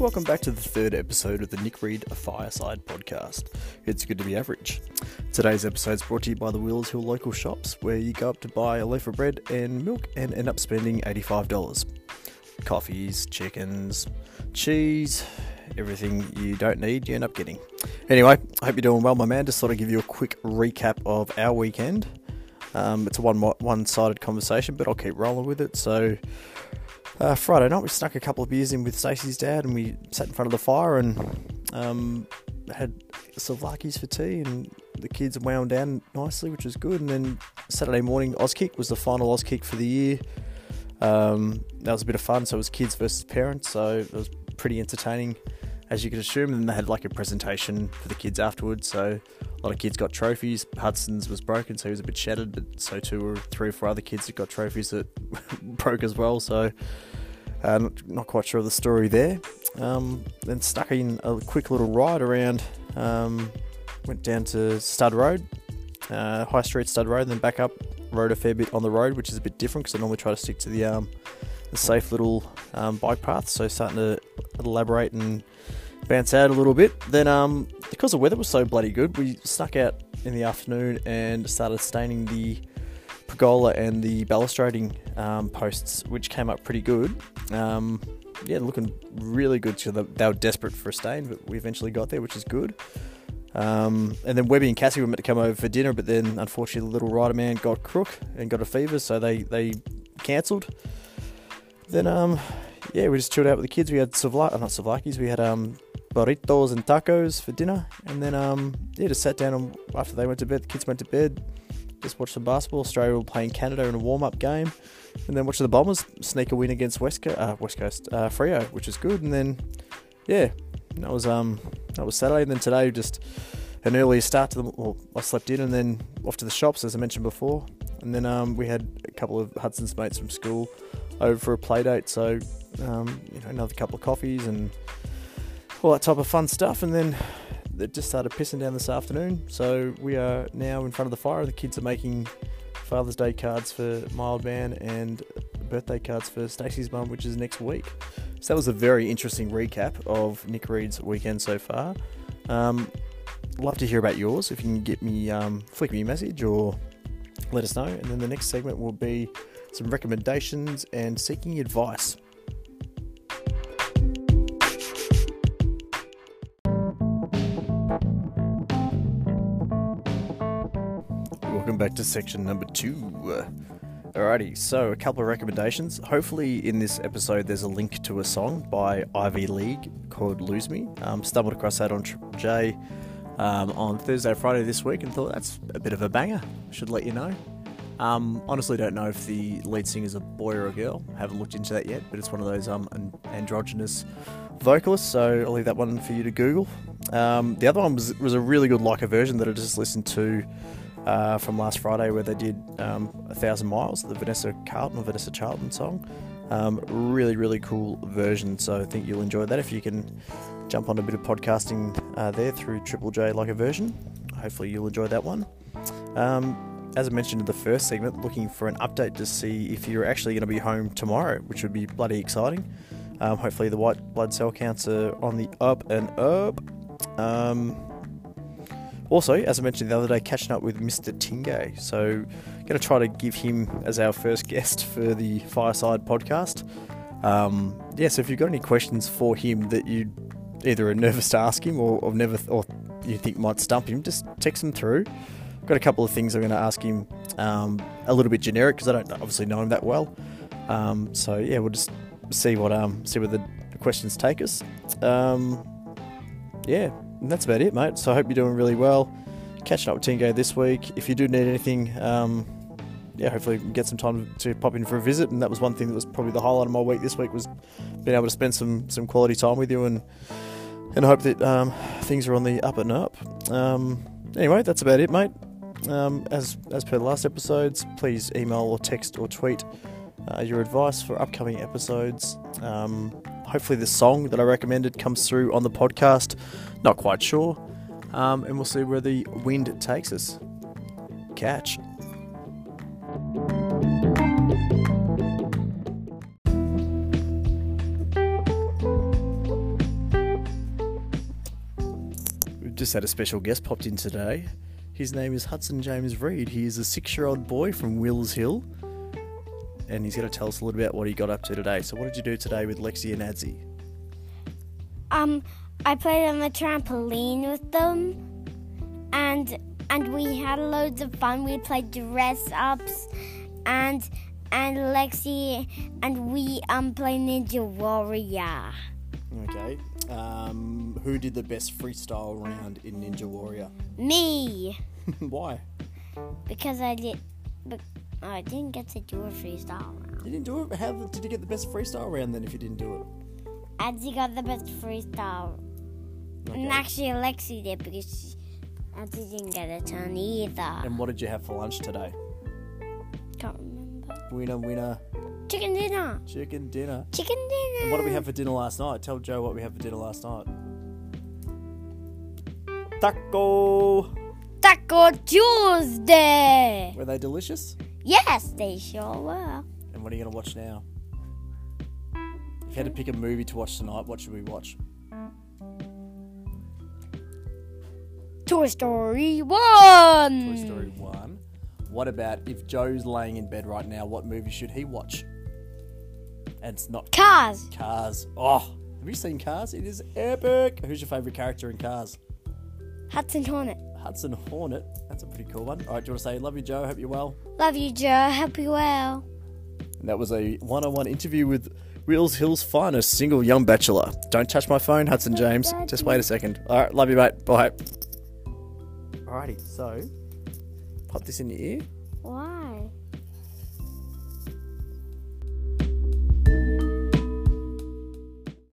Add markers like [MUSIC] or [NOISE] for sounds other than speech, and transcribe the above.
welcome back to the third episode of the Nick Reed Fireside podcast. It's good to be average. Today's episode is brought to you by the Wheelers Hill local shops, where you go up to buy a loaf of bread and milk and end up spending $85. Coffees, chickens, cheese, everything you don't need, you end up getting. Anyway, I hope you're doing well, my man. Just thought I'd give you a quick recap of our weekend. Um, it's a one one sided conversation, but I'll keep rolling with it. So, uh, Friday night, we snuck a couple of beers in with Stacey's dad, and we sat in front of the fire and um, had souvlaki's for tea, and the kids wound down nicely, which was good. And then Saturday morning, Auskick was the final Auskick for the year. Um, that was a bit of fun. So it was kids versus parents, so it was pretty entertaining, as you can assume. And they had like a presentation for the kids afterwards. So a lot of kids got trophies. Hudson's was broken, so he was a bit shattered, but so too were three or four other kids that got trophies that [LAUGHS] broke as well. So uh, not, not, quite sure of the story there. Um, then stuck in a quick little ride around. Um, went down to Stud Road, uh, High Street Stud Road, then back up. Rode a fair bit on the road, which is a bit different because I normally try to stick to the um, the safe little um, bike path. So starting to elaborate and bounce out a little bit. Then um, because the weather was so bloody good, we snuck out in the afternoon and started staining the pergola and the balustrading um, posts, which came up pretty good. Um, yeah, looking really good. So they were desperate for a stain, but we eventually got there, which is good. Um, and then Webby and Cassie were meant to come over for dinner, but then unfortunately the little rider man got crook and got a fever, so they they cancelled. Then um, yeah, we just chilled out with the kids. We had savla- not savlakis, we had um burritos and tacos for dinner, and then um yeah, just sat down and after they went to bed, the kids went to bed just watched some basketball. Australia were playing Canada in a warm up game, and then watched the Bombers sneak a win against West Coast, uh, West Coast uh, Freo, which is good. And then, yeah, that was um that was Saturday. And then today, just an earlier start to the. Well, I slept in and then off to the shops as I mentioned before, and then um we had a couple of Hudson's mates from school over for a play date. So um you know another couple of coffees and all that type of fun stuff, and then it just started pissing down this afternoon. So we are now in front of the fire. The kids are making Father's Day cards for my old man and birthday cards for Stacey's mum, which is next week. So that was a very interesting recap of Nick Reed's weekend so far. Um, love to hear about yours. If you can get me, um, flick me a message or let us know. And then the next segment will be some recommendations and seeking advice. Welcome back to section number two. Alrighty, so a couple of recommendations. Hopefully, in this episode, there's a link to a song by Ivy League called Lose Me. Um, stumbled across that on Triple J um, on Thursday, Friday this week, and thought that's a bit of a banger. Should let you know. Um, honestly, don't know if the lead singer is a boy or a girl. Haven't looked into that yet, but it's one of those um, androgynous vocalists, so I'll leave that one for you to Google. Um, the other one was, was a really good like version that I just listened to uh, from last Friday where they did um, A Thousand Miles, the Vanessa Carlton or Vanessa Charlton song. Um, really, really cool version. So I think you'll enjoy that if you can jump on a bit of podcasting uh, there through Triple J like a version. Hopefully, you'll enjoy that one. Um, as I mentioned in the first segment, looking for an update to see if you're actually going to be home tomorrow, which would be bloody exciting. Um, hopefully, the white blood cell counts are on the up and up. Um, also, as I mentioned the other day, catching up with Mr. Tingay. So, going to try to give him as our first guest for the Fireside podcast. Um, yeah, so if you've got any questions for him that you either are nervous to ask him or, or never or you think might stump him, just text them through. I've got a couple of things I'm going to ask him, um, a little bit generic because I don't obviously know him that well. Um, so yeah, we'll just see what um see where the questions take us. Um, yeah, and that's about it, mate. So I hope you're doing really well. Catching up with Tingo this week. If you do need anything, um, yeah, hopefully get some time to pop in for a visit. And that was one thing that was probably the highlight of my week this week was being able to spend some some quality time with you and and hope that um, things are on the up and up. Um, anyway, that's about it, mate. Um, as as per the last episodes, please email or text or tweet uh, your advice for upcoming episodes. Um, Hopefully, the song that I recommended comes through on the podcast. Not quite sure. Um, and we'll see where the wind takes us. Catch. We've just had a special guest popped in today. His name is Hudson James Reed. He is a six year old boy from Wills Hill. And he's going to tell us a little bit about what he got up to today. So, what did you do today with Lexi and Adzi? Um, I played on the trampoline with them, and and we had loads of fun. We played dress ups, and and Lexi and we um played Ninja Warrior. Okay. Um, who did the best freestyle round in Ninja Warrior? Me, [LAUGHS] Why? because I did, but Oh, I didn't get to do a freestyle round. You didn't do it? How did you get the best freestyle round then if you didn't do it? Adzi got the best freestyle, Okay. and actually Alexi did because she, Adzi didn't get a turn either. And what did you have for lunch today? Can't remember. Winner, winner, Chicken dinner. chicken dinner. Chicken dinner. And what did we have for dinner last night? Tell Joe what we had for dinner last night. Taco! Taco Tuesday. Were they delicious? Yes, they sure were. And what are you going to watch now? If you had to pick a movie to watch tonight, what should we watch? Toy Story 1. Toy Story 1. What about if Joe's laying in bed right now, what movie should he watch? And it's not Cars. Cars. Oh, have you seen Cars? It is epic. Who's your favourite character in Cars? Hudson Hornet. Hudson Hornet. That's a pretty cool one. All right, do you want to say, Love you, Joe? Hope you're well. Love you, Joe. Hope you're well. And that was a one on one interview with Wills Hill's finest single young bachelor. Don't touch my phone, Hudson James. Just wait a second. All right, love you, mate. Bye. Alrighty, so pop this in your ear. Why?